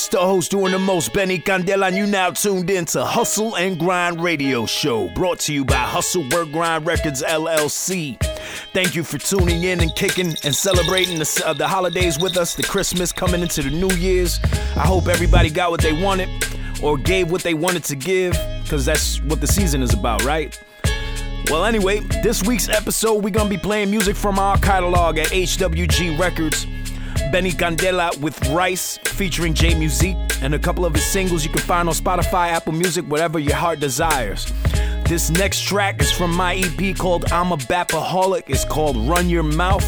It's the host doing the most, Benny Candela, and you now tuned in to Hustle and Grind Radio Show, brought to you by Hustle Work Grind Records LLC. Thank you for tuning in and kicking and celebrating the, uh, the holidays with us, the Christmas coming into the New Year's. I hope everybody got what they wanted or gave what they wanted to give, because that's what the season is about, right? Well, anyway, this week's episode, we're gonna be playing music from our catalog at HWG Records. Benny Candela with Rice featuring J Muzique and a couple of his singles you can find on Spotify, Apple Music, whatever your heart desires. This next track is from my EP called I'm a Bapaholic. It's called Run Your Mouth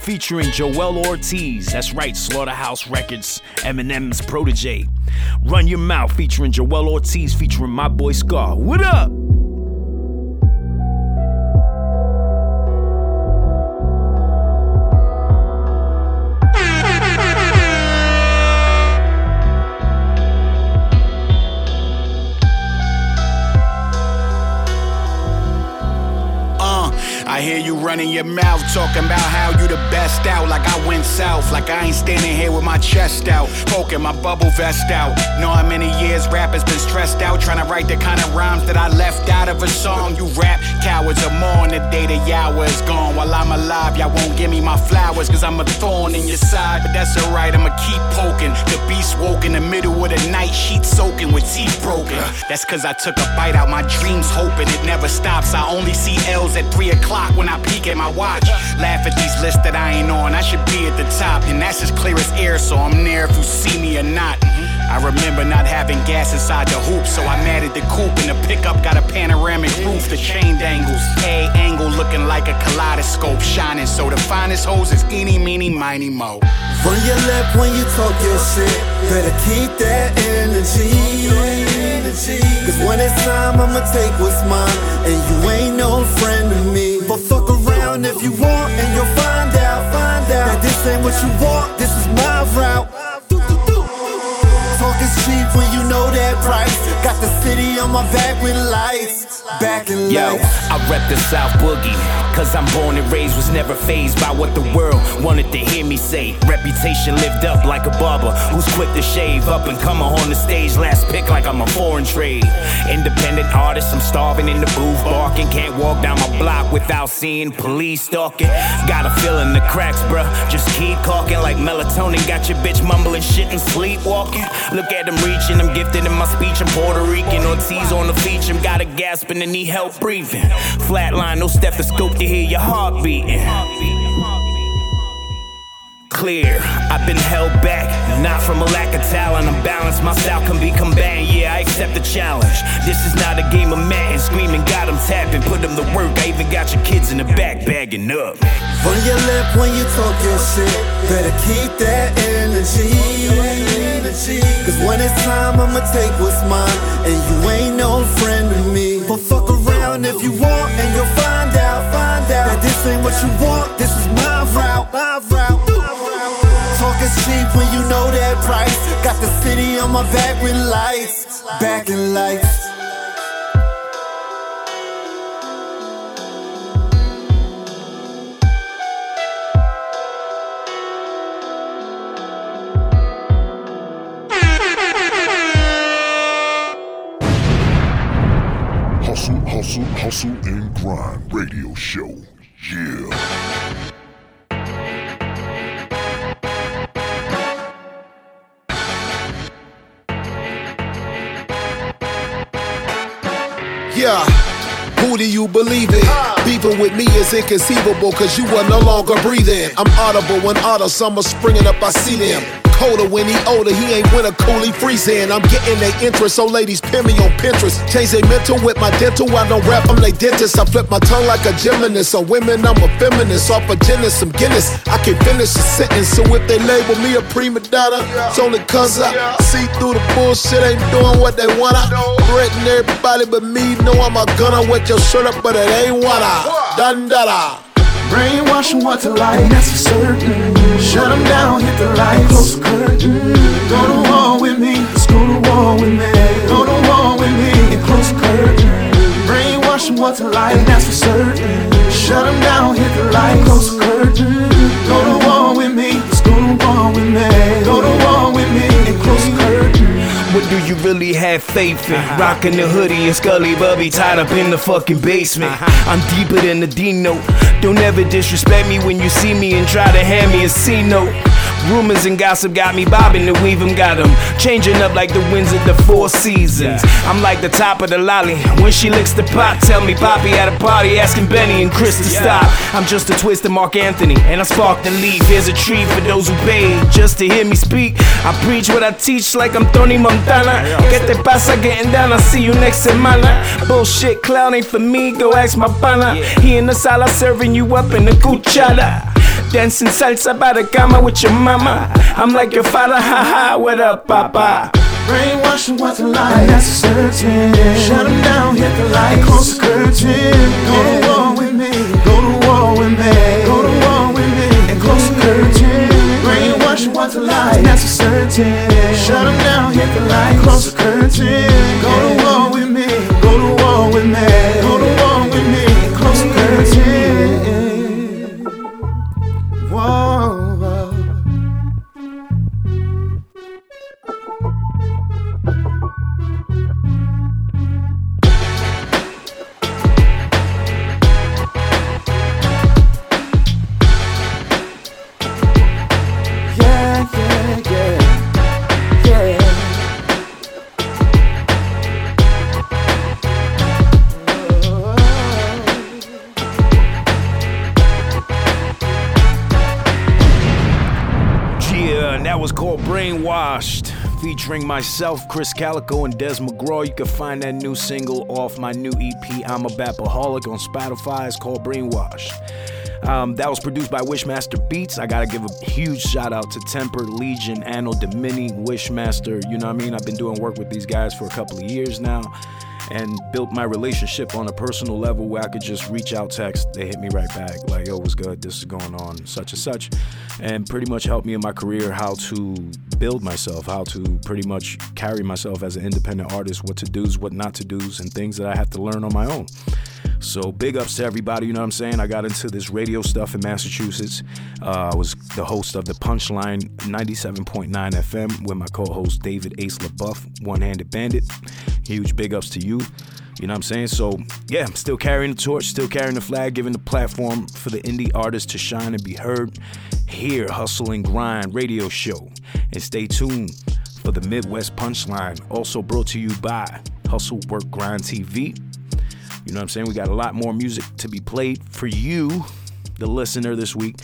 featuring Joell Ortiz. That's right, Slaughterhouse Records, Eminem's protege. Run Your Mouth featuring Joell Ortiz featuring my boy Scarr. What up? Hear you running your mouth, talking about how you the best out. Like I went south, like I ain't standing here with my chest out, poking my bubble vest out. Know how many years rappers been stressed out, trying to write the kind of rhymes that I left out of a song. You rap cowards are more on the day the hour is gone. While I'm alive, y'all won't give me my flowers, cause I'm a thorn in your side. But that's alright, I'ma keep poking. The beast woke in the middle of the night, sheet soaking with teeth broken. That's cause I took a bite out my dreams, hoping it never stops. I only see L's at 3 o'clock when I peek at my watch. Laugh at these lists that I ain't on. I should be at the top, and that's as clear as air, so I'm there if you see me or not. I remember not having gas inside the hoop, so I matted the coupe, and the pickup got a panoramic roof. The chain dangles, A angle looking like a kaleidoscope, shining. So the finest hoes is eeny, meeny, miny, mo. Run your lip when you talk your shit. Better keep that energy. Cause when it's time, I'ma take what's mine. And you ain't no friend of me. But fuck around if you want, and you'll find out, find out. That this ain't what you want, this is my route. Talk is cheap when you know that price. Got the city on my back with lights. Back in Yo. I rep the South Boogie. Cause I'm born and raised, was never phased by what the world wanted to hear me say. Reputation lived up like a barber who's quick to shave up and come on the stage. Last pick like I'm a foreign trade. Independent artist, I'm starving in the booth, barking. Can't walk down my block without seeing police stalking. Got a feeling the cracks, bruh. Just keep talking like melatonin. Got your bitch mumbling shit and sleepwalking. Look at him reaching, I'm gifted in my speech. I'm Puerto Rican. Ortiz on the feature, I'm got a gasping and need help breathing. Flatline, no stethoscope to hear your heart beating. Clear, I've been held back, not from a lack of talent. I'm balanced, my style can be combatant. Yeah, I accept the challenge. This is not a game of Madden. Screaming, got them tapping, put them to work. I even got your kids in the back bagging up. Run your lip when you talk your shit. Better keep that energy. Cause when it's time, I'ma take what's mine. And you ain't no friend of me. But fuck around if you want, and you'll find out, find out. That this ain't what you want, this is my route, my route. Talk is cheap when you know that price. Got the city on my back with lights. Back in lights. Show. Yeah. Yeah. Who do you believe in? Beefing with me is inconceivable cause you are no longer breathing. I'm audible when auto summer springing up, I see them. Colder when he older, he ain't winter cool, he freezing. I'm getting their interest, so ladies pin me on Pinterest. Change their mental with my dental, I don't rap, I'm they dentist. I flip my tongue like a gymnast. On women, I'm a feminist. Off a Guinness, some Guinness. I can finish a sentence, so if they label me a prima donna, it's only cause I see through the bullshit, ain't doing what they wanna. Threaten everybody but me, know I'm a gunner with your shirt up, but it ain't wanna. Dun da da. Brainwashing what to like, that's for certain. Shut them down, hit the lights, close the curtain. Go to war with me, let's go to war with me. Go to war with me, and close the curtain. Brainwashing what to like, that's for certain. Shut them down, hit the lights, close the curtain. Go to war with me, let's go to war with me. Go to war with me, and close the you really have faith in. Uh-huh. Rocking the hoodie and Scully Bubby tied up in the fucking basement. Uh-huh. I'm deeper than the D note. Don't ever disrespect me when you see me and try to hand me a C note. Rumors and gossip got me bobbing, the weave 'em got 'em changing up like the winds of the four seasons. I'm like the top of the lolly. When she licks the pot, tell me Poppy at a party asking Benny and Chris to stop. I'm just a twist of Mark Anthony, and I spark the leaf. Here's a tree for those who paid just to hear me speak. I preach what I teach like I'm Tony Montana. ¿Qué te pasa getting down? I'll see you next semana. Bullshit clown ain't for me, go ask my pana. He in the sala serving you up in the cuchara. Dancing salsa by the cama with your mama. I'm like your father, haha, what up, papa? Brainwashing what's a lie, that's a certain. Shut them down, hit the light, close the curtain. Go to war with me, go to war with me, go to war with me, and close the curtain. Brainwashing what's a lie, that's certain. Shut them down, hit the light, close the curtain. Go to war with me, go to war with me, Brainwashed, featuring myself, Krizz Kaliko, and Des McGraw. You can find that new single off my new EP, I'm a Bapaholic, on Spotify. It's called Brainwashed. Um, that was produced by Wishmaster Beats. I gotta give a huge shout out to Temper, Legion, Anno Domini, Wishmaster. You know what I mean? I've been doing work with these guys for a couple of years now and built my relationship on a personal level where I could just reach out, text, they hit me right back, like, yo, what's good? This is going on, such and such. And pretty much helped me in my career how to build myself, how to pretty much carry myself as an independent artist, what to do's, what not to do's, and things that I have to learn on my own. So big ups to everybody, you know what I'm saying? I got into this radio stuff in Massachusetts. Uh, I was the host of the Punchline 97.9 FM with my co-host David Ace LaBeouf, One-Handed Bandit. Huge big ups to you. You know what I'm saying? So yeah, I'm still carrying the torch, still carrying the flag, giving the platform for the indie artists to shine and be heard. Here, Hustle and Grind radio show. And stay tuned for the Midwest Punchline, also brought to you by Hustle Work Grind TV. You know what I'm saying? We got a lot more music to be played for you, the listener, this week.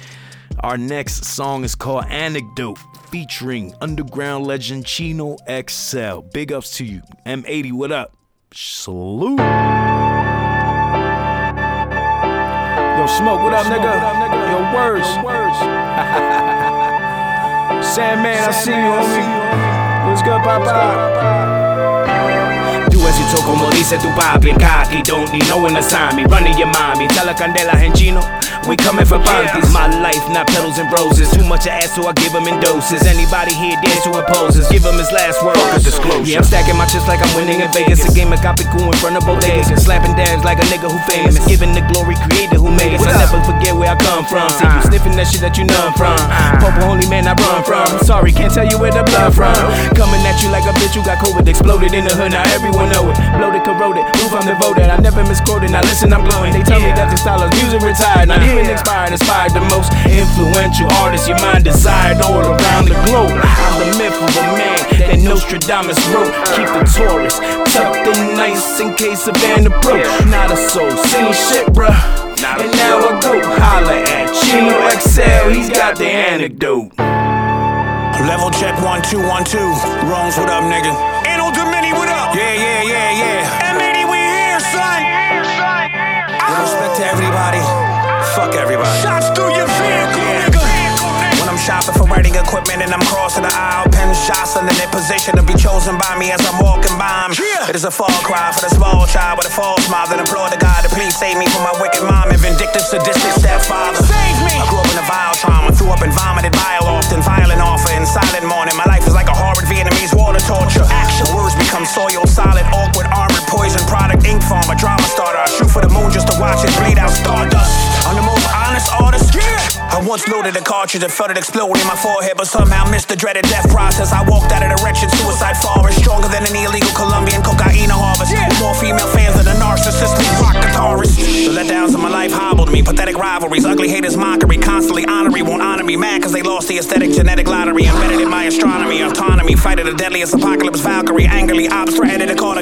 Our next song is called Anecdote, featuring underground legend Chino XL. Big ups to you. M80, what up? Salute. Yo, Smoke, what up, nigga? Yo, words. Sandman, I see you, homie. What's good, Papa? Talk como dice tu papi En don't need no one to sign me Running your mommy, her candela en chino We coming for panties My life, not petals and roses. Too much to ask, so I give them in doses. Anybody here dare to oppose us? Give him his last word Yeah, I'm stacking my chips like I'm winning in Vegas. A game of copy cool in front of bodegas Slapping dabs like a nigga who famous. Giving the glory creator who made us. I never forget where I come from. Uh. See you sniffing that shit that you numb from. Uh. Popo only man I run from. Uh. Sorry, can't tell you where the blood from. Coming at you like a bitch who got COVID Exploded in the hood, now everyone know it. Bloated, corroded, roof I'm devoted. I never misquoted, now listen I'm glowing. They tell me that the style of music retired. Not even expired, inspired the most influential artist Your mind desired all around the globe I'm the myth of a man that Nostradamus wrote Keep the Taurus tucked in nice in case of an approach Not a soul, seen shit bruh and now I go holla at Chino XL, he's got the anecdote. Level check one two one two. Wrongs, what up, nigga? Anno Domini, what up? Yeah, yeah, yeah, yeah. Equipment and I'm crossing the aisle, pens jostling in their position to be chosen by me as I'm walking by 'em. It is a far cry for the small child with a false smile that implore the God to please save me from my wicked mom and vindictive, sadistic stepfather. Save me! I grew up in a vile trauma, threw up and vomited bile often, violent offer in silent mourning. My life is like a horrid Vietnamese water torture. Action words become soil solid, awkward, armored, poison product, ink form, a drama starter. I shoot for the moon just to watch it bleed out stardust. I'm the most honest artist. Yeah. I once loaded a cartridge and felt it explode in my forehead, but somehow missed the dreaded death process. I walked out of the wretched suicide forest, stronger than an illegal Colombian cocaine harvest. Yeah. More female fans than a narcissist, rock guitarist. The letdowns of my life hobbled me. Pathetic rivalries, ugly haters, mockery, constantly honorary, won't honor me. Mad cause they lost the aesthetic genetic lottery, embedded in my astronomy, autonomy. Fight of the deadliest apocalypse, Valkyrie, angrily, ops, threatened to call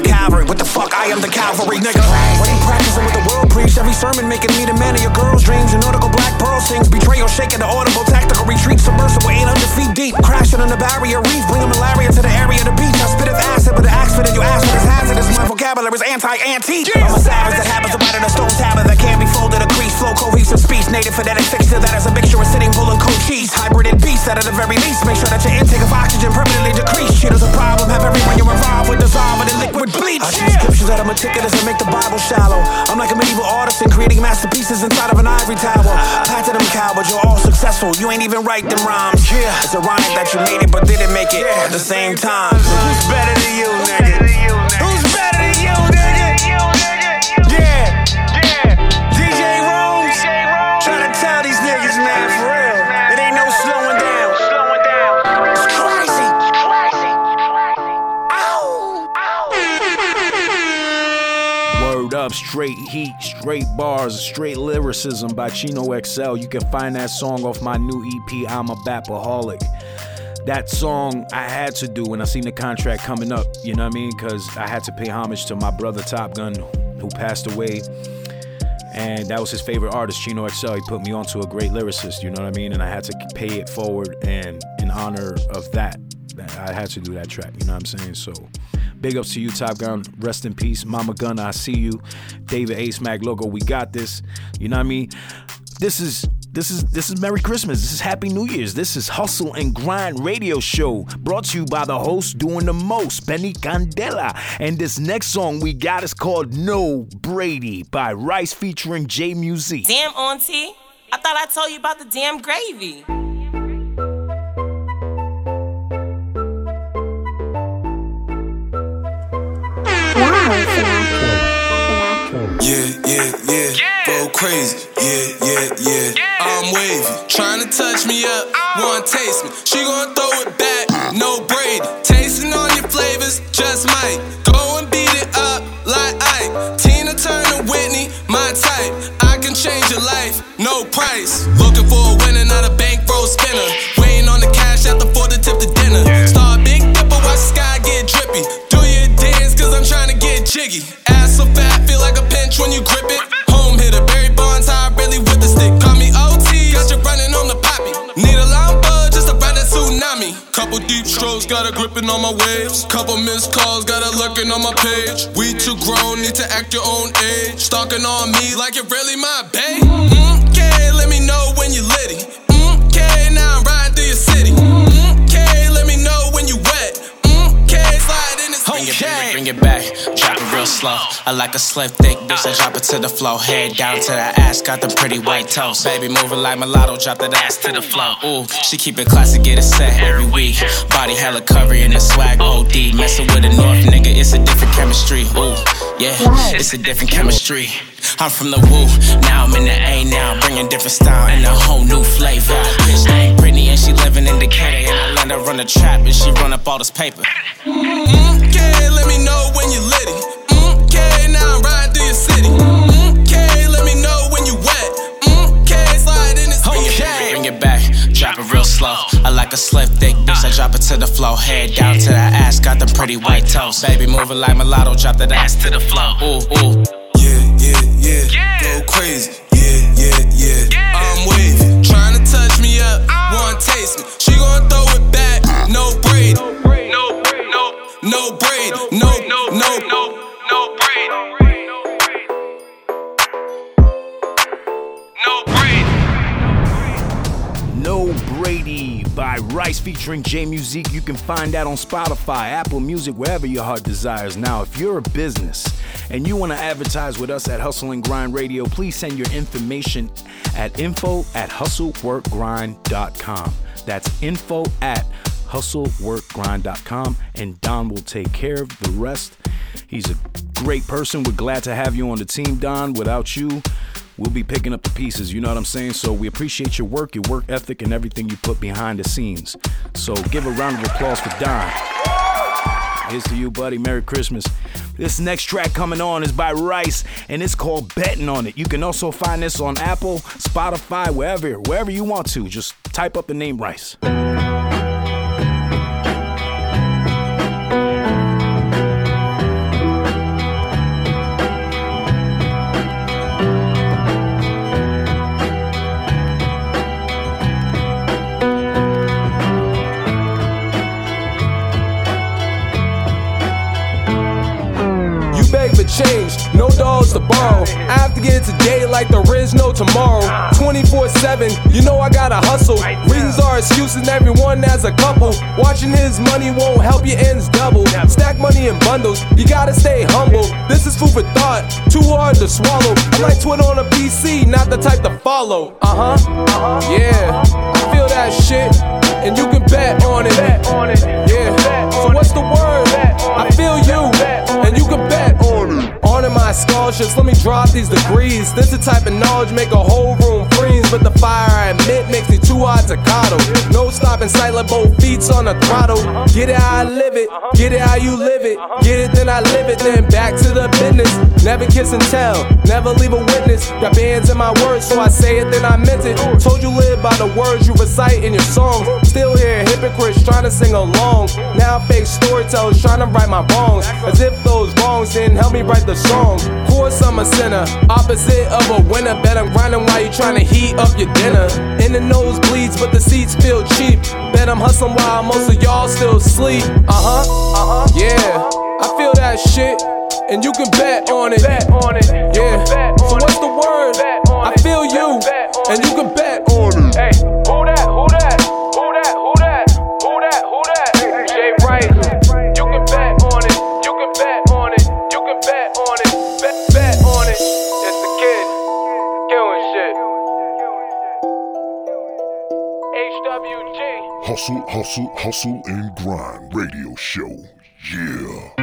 what the fuck? I am the cavalry, nigga. What you practicing with the world preach? Every sermon making me the man of your girl's dreams. Your nautical black pearl sings. Betrayal shaking the audible. Tactical retreat. Submersible 800 feet deep. Crashing on the barrier reef. Bringing malaria to the area of the beach. I spit of acid, but the axe fit in you ask for this hazardous. My vocabulary is anti-antique. I'm a savage that happens to in a stone tablet that can't be folded. A crease, flow, cohesive speech. Native phonetic fixture that is a mixture of sitting bull and cold cheese. Hybrid and beast that at the very least. Make sure that your intake of oxygen permanently decrease. Shit is a problem. Have everyone you're involved with dissolve in liquid bleach. I choose scriptures that are meticulous and make the Bible shallow. I'm like a medieval artist and creating masterpieces inside of an ivory tower. Back to them cowards, you're all successful. You ain't even write them rhymes. Yeah, it's ironic that you made it but didn't make it yeah. at the same time. So who's better than you, nigga? Up, straight heat, straight bars, straight lyricism by Chino XL. You can find that song off my new EP, I'm a Bapaholic. That song I had to do when I seen the contract coming up, you know what I mean? Because I had to pay homage to my brother Top Gun, who passed away. And that was his favorite artist, Chino XL. He put me onto a great lyricist, you know what I mean? And I had to pay it forward. And in honor of that I had to do that track, you know what I'm saying? So big ups to you, Top Gun. Rest in peace. Mama Gun, I see you. David Ace Mac Logo, we got this. You know what I mean? This is this is this is Merry Christmas. This is Happy New Year's. This is Hustle and Grind Radio Show, brought to you by the host doing the most, Benny Candela. And this next song we got is called No Brady by Rice featuring J Muzique. Damn, Auntie. I thought I told you about the damn gravy. Crazy. Yeah, yeah, yeah. I'm wavy. Trying to touch me up, oh. want taste me. She gon' throw it back, no braid. On my waves. Couple missed calls, got a lurking on my page. We too grown, need to act your own age. Stalking on me like it really my bae. Okay, mm-hmm. I like a slim, thick bitch. I drop it to the floor. Head down to the ass. Got them pretty white toes. Baby moving like mulatto. Drop that ass to the floor. Ooh, she keep it classy, get it set every week. Body hella covery and the swag OD. Messing with a North nigga, it's a different chemistry. Ooh, yeah, it's a different chemistry. I'm from the woo, now I'm in the A now. Bringing different style and a whole new flavor. Bitch named Brittany and she living in Decatur. And I let her run the trap and she run up all this paper. Mm-hmm, okay, let me know real slow. I like a slim, thick bitch. I drop it to the floor. Head down to the ass. Got them pretty white toes. Baby moving like mulatto. Drop that ass to the floor. Ooh, ooh. Yeah, yeah, yeah. Go crazy. By Rice featuring J Muzique. You can find that on Spotify, Apple Music, wherever your heart desires. Now, if you're a business and you want to advertise with us at Hustle and Grind Radio, please send your information at info at hustleworkgrind.com. That's info at hustleworkgrind.com, and Don will take care of the rest. He's a great person. We're glad to have you on the team, Don. Without you, we'll be picking up the pieces. You know what I'm saying? So we appreciate your work, your work ethic, and everything you put behind the scenes. So give a round of applause for Don. Here's to you, buddy. Merry Christmas. This next track coming on is by Rice, and it's called Betting on It. You can also find this on Apple, Spotify, wherever, wherever you want to. Just type up the name Rice. No dogs to borrow. I have to get it today like there is no tomorrow. 24 7, you know I gotta hustle. Reasons are excuses, everyone has a couple. Watching his money won't help your ends double. Stack money in bundles, you gotta stay humble. This is food for thought, too hard to swallow. I'm like Twitter on a PC, not the type to follow. Uh huh, yeah, I feel that shit, and you can bet on it. Yeah, so what's the word? I feel you, my scholarships, let me drop these degrees. This the type of knowledge make a whole room freeze. But the fire I admit makes me too hot to coddle. No stopping sight, let both feet on the throttle. Get it how I live it, get it how you live it. Get it, then I live it, then back to the business. Never kiss and tell, never leave a witness. Got bands in my words, so I say it, then I meant it. Told you live by the words you recite in your songs. Still here, hypocrites trying to sing along. Now fake storytellers trying to right my wrongs. As if those wrongs didn't help me write the song. Course, I'm a sinner, opposite of a winner. Bet I'm grinding while you trying to heat up your dinner. In the nose bleeds, but the seats feel cheap. Bet I'm hustling while most of y'all still sleep. Uh huh, uh huh, yeah. I feel that shit, and you can bet on it. bet on it. Yeah. So what's the word? I feel you, and you can bet on it. Hustle, hustle, and grind radio show. Yeah.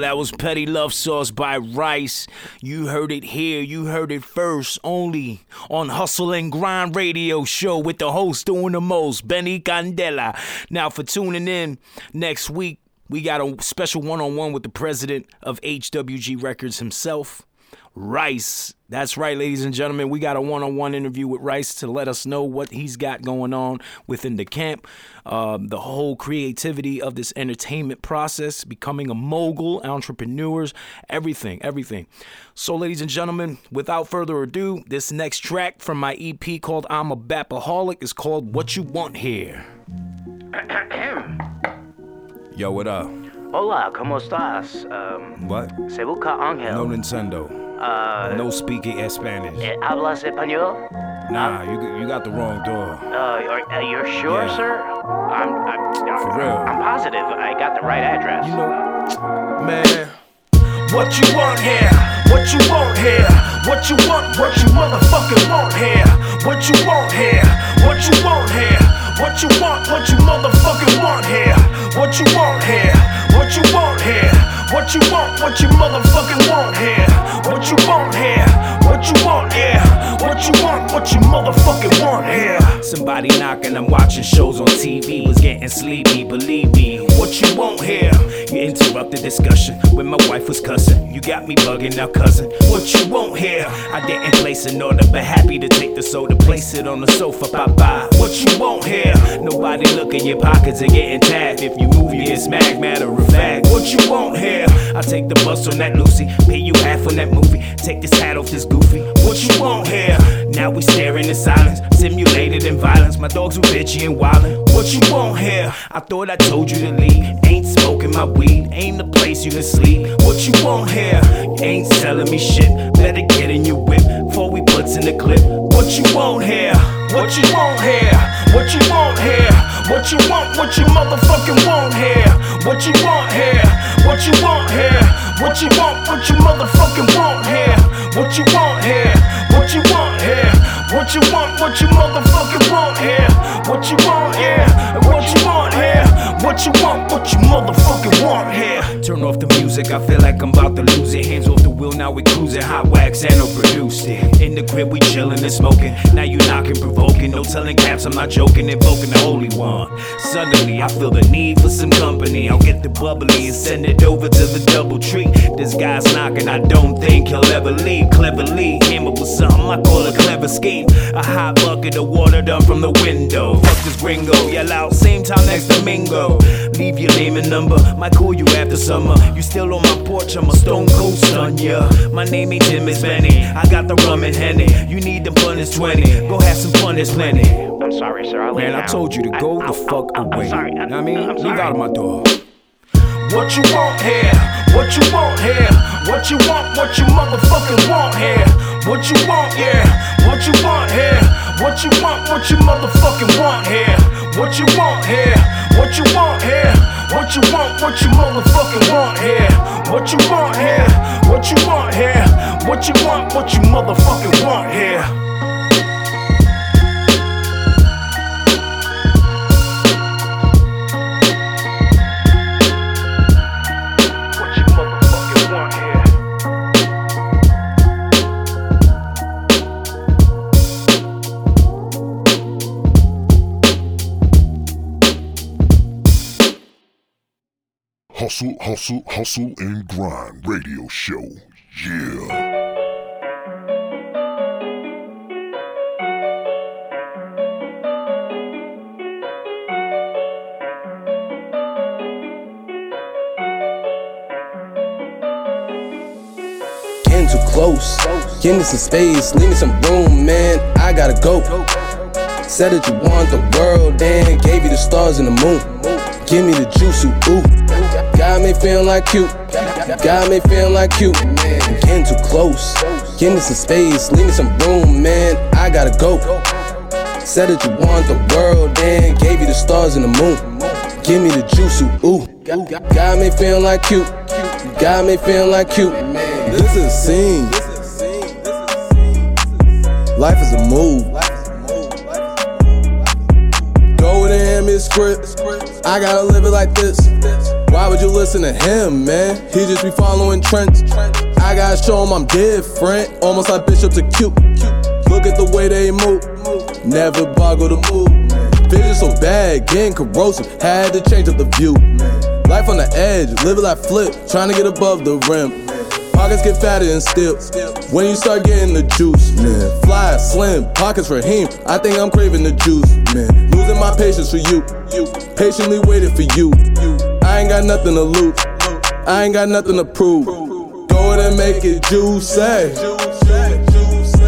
Was Petty Love Sauce by Rice. You heard it here, you heard it first, only on Hustle and Grind Radio Show with the host doing the most, Benny Candela. Now, for tuning in next week, we got a special one on one with the president of HWG Records himself. Rice. That's right, ladies and gentlemen. We got a one on one interview with Rice to let us know what he's got going on within the camp, um, the whole creativity of this entertainment process, becoming a mogul, entrepreneurs, everything, everything. So, ladies and gentlemen, without further ado, this next track from my EP called I'm a Bapaholic is called What You Want Here. Yo, what up? Hola, ¿cómo estás? Um, What? se busca Ángel. No Nintendo. Uh, No speaking Spanish. eh, ¿Hablas español? Nah, you, you got the wrong door. Uh, are, are you sure, Yeah. sir? I'm, I'm, For real. I'm positive I got the right address. You know, man. What you want here? What you want here? What you want? What you motherfucking want here? What you want here? What you want here? What you want? What you motherfucking want here? What you want here? What you want here? What you want? What you motherfucking want here? What you want here? What you want? Yeah. What you want? What you motherfucking want here? Somebody knocking, I'm watching shows on TV. Was getting sleepy, believe me. What you want here? You interrupted discussion when my wife was cussing. You got me bugging now, cousin. What you want here? I didn't place an order, but happy to take the soda, place it on the sofa. Bye bye. What you want here? Nobody look in your pockets and getting tagged. If you move, you get smacked. Matter of fact, what you want here? I take the bus on that Lucy, pay you half on that movie. Take this hat off this goofy. What you want here? Now we staring in silence, simulated in violence. My dogs were bitchy and wildin'. What you want here? I thought I told you to leave. Ain't smoking my weed, ain't the place you can sleep. What you want here? Ain't selling me shit. Better get in your whip before we puts in the clip. What you want here? What you want here? What you want here? What you want? What you motherfucking want here? What you want here? What you want here? What you want? What you motherfucking want here? What you want here? What you want here? What you want? What you motherfucking want here? What you want here? What you want here? What you want? What you motherfucking want here? Turn off the music, I feel like I'm about to lose it. Hands off the wheel, now we cruising. Hot wax and produced it. In the crib, we chillin' and smoking. Now you knocking, provoking. No telling caps, I'm not joking. Invoking the Holy One. Suddenly, I feel the need for some company. I'll get the bubbly and send it over to the double tree. This guy's knocking, I don't think he'll ever leave. Cleverly, came up with something I call a clever scheme. A hot bucket of water done from the window. Fuck this gringo, yell out, same time next Domingo. Leave your name and number, might call you after summer. You still on my porch, I'm a stone cold stun, yeah. My name ain't Tim, it's Benny. I got the rum and Henny. You need them fun, it's 20. Go have some fun, there's plenty. I'm sorry, sir. I'll leave Man, I told you to go the fuck away. sorry. Know what I mean, I'm leave sorry. out of my door. What you want here? What you want here? What you want? What you motherfucking want here? What you want, yeah? What you want here? What you want? What you motherfucking want here? What you want here? What you want here? What you want? What you motherfucking want here? What you want here? What you want here? What you want? What you motherfucking want here? Hustle, hustle, hustle, and grind radio show. Yeah. Getting too close. Me some space, leave me some room, man. I gotta go. Said that you want the world, then gave you the stars and the moon. Give me the juice, ooh. Got me feeling like cute. Got me feeling like cute. Getting too close. Give me some space, leave me some room, man. I gotta go. Said that you want the world, then gave you the stars and the moon. Give me the juice, ooh. Got me feeling like cute. Got me feeling like cute. This is a scene. Life is a move. Go him, his script. I gotta live it like this. Why would you listen to him, man? He just be following trends. I gotta show him I'm different, almost like Bishop to cute. Look at the way they move, never boggle the move. Vision so bad, getting corrosive, had to change up the view. Life on the edge, living like flip, trying to get above the rim. Pockets get fatter and still. When you start getting the juice, man. Fly, slim, pockets for him. I think I'm craving the juice, man. Losing my patience for you. Patiently waiting for you. I ain't got nothing to lose. I ain't got nothing to prove. Go ahead and make it juicy.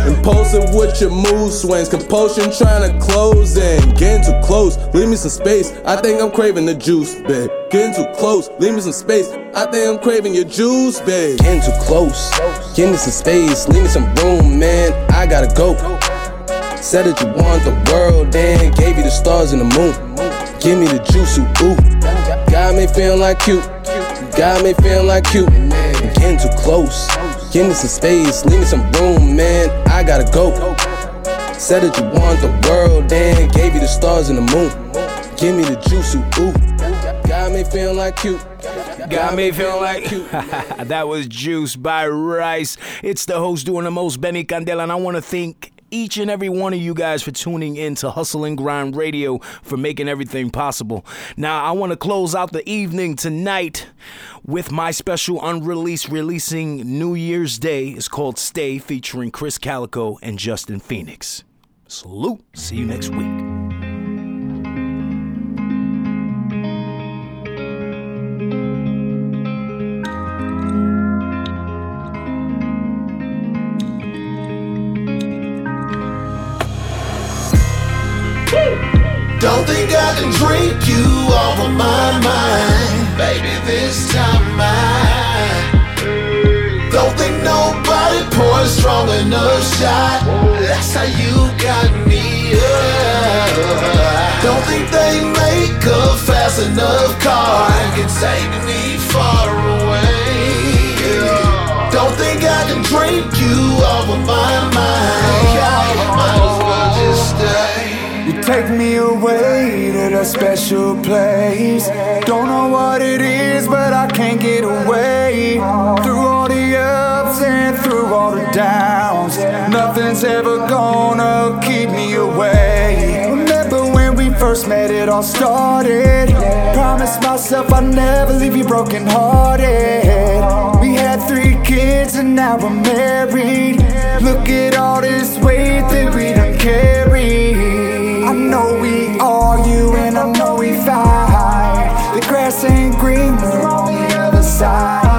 Impulsive with your mood swings, compulsion trying to close in. Getting too close, leave me some space. I think I'm craving the juice, babe. Getting too close, leave me some space. I think I'm craving your juice, babe. Getting too close, give me some space, leave me some room, man. I gotta go. Said that you want the world, then gave you the stars and the moon. Give me the juice, ooh. Got me feeling like cute, got me feeling like cute. Getting too close. Give me some space, leave me some room, man. I gotta go. Said that you want the world, then gave you the stars and the moon. Give me the juice, ooh, ooh. Got me feeling like cute. Got me feeling like that was Juice by Rice. It's the host doing the most, Benny Candela, and I want to thank each and every one of you guys for tuning in to Hustle and Grind Radio for making everything possible. Now, I want to close out the evening tonight with my special unreleased releasing New Year's Day. It's called Stay, featuring Krizz Kaliko and Justin Phoenix. Salute. See you next week. Strong enough shot. That's how you got me. Yeah. Don't think they make a fast enough car that can take me far away. Don't think I can drink you off of my mind. Might as well just stay. You take me away to that special place. Don't know what it is, but I can't get away. Through all the through all the downs, nothing's ever gonna keep me away. Remember when we first met, it all started. Promised myself I'd never leave you broken hearted. We had three kids and now we're married. Look at all this weight that we done carry. I know we argue and I know we fight. The grass ain't greener on the other side.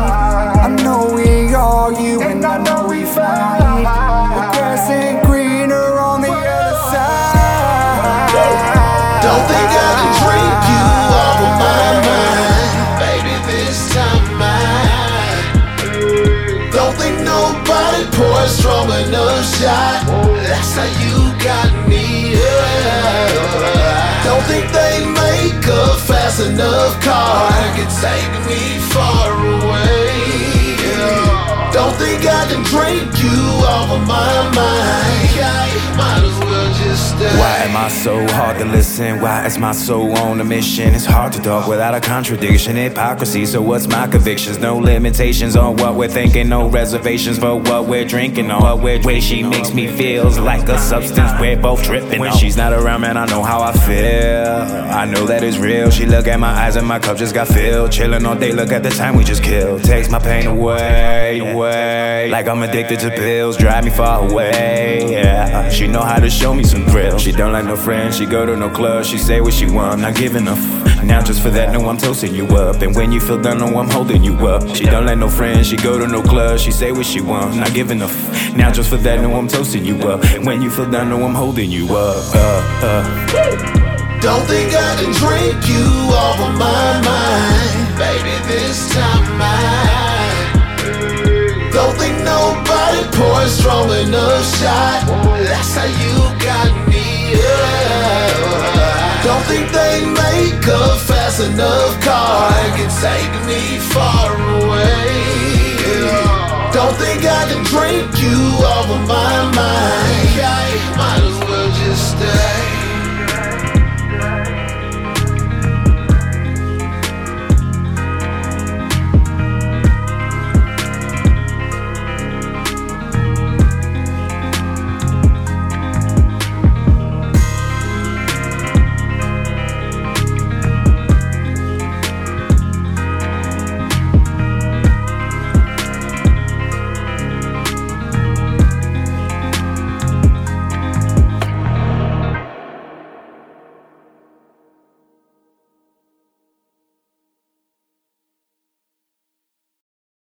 Shot. That's how you got me. Don't think they make a fast enough car that can take me far away. Don't think I can drink you off of my mind. Am I so hard to listen? Why is my soul on a mission? It's hard to talk without a contradiction, hypocrisy. So what's my convictions? No limitations on what we're thinking, no reservations for what we're drinking on. What we're way she makes me feels like a substance we're both tripping When she's not around, man, I know how I feel. I know that it's real. She look at my eyes and my cup just got filled. Chilling all day, look at the time we just killed. Takes my pain away, away. Like I'm addicted to pills, drive me far away. Yeah, she know how to show me some thrill. She don't like no friends, she go to no club. She say what she want, not giving a f- Now just for that, no, I'm toasting you up. And when you feel done, no, I'm holding you up. She don't let no friends, she go to no club. She say what she want, not giving a f- Now just for that, no, I'm toasting you up. And when you feel done, no, I'm holding you up. Uh, uh. Don't think I can drink you off of my mind, baby. This time I don't think nobody poured strong enough shot. That's how you think they make a fast enough car that can take me far away. Don't think I can drink you off of my mind. Might as well just stay.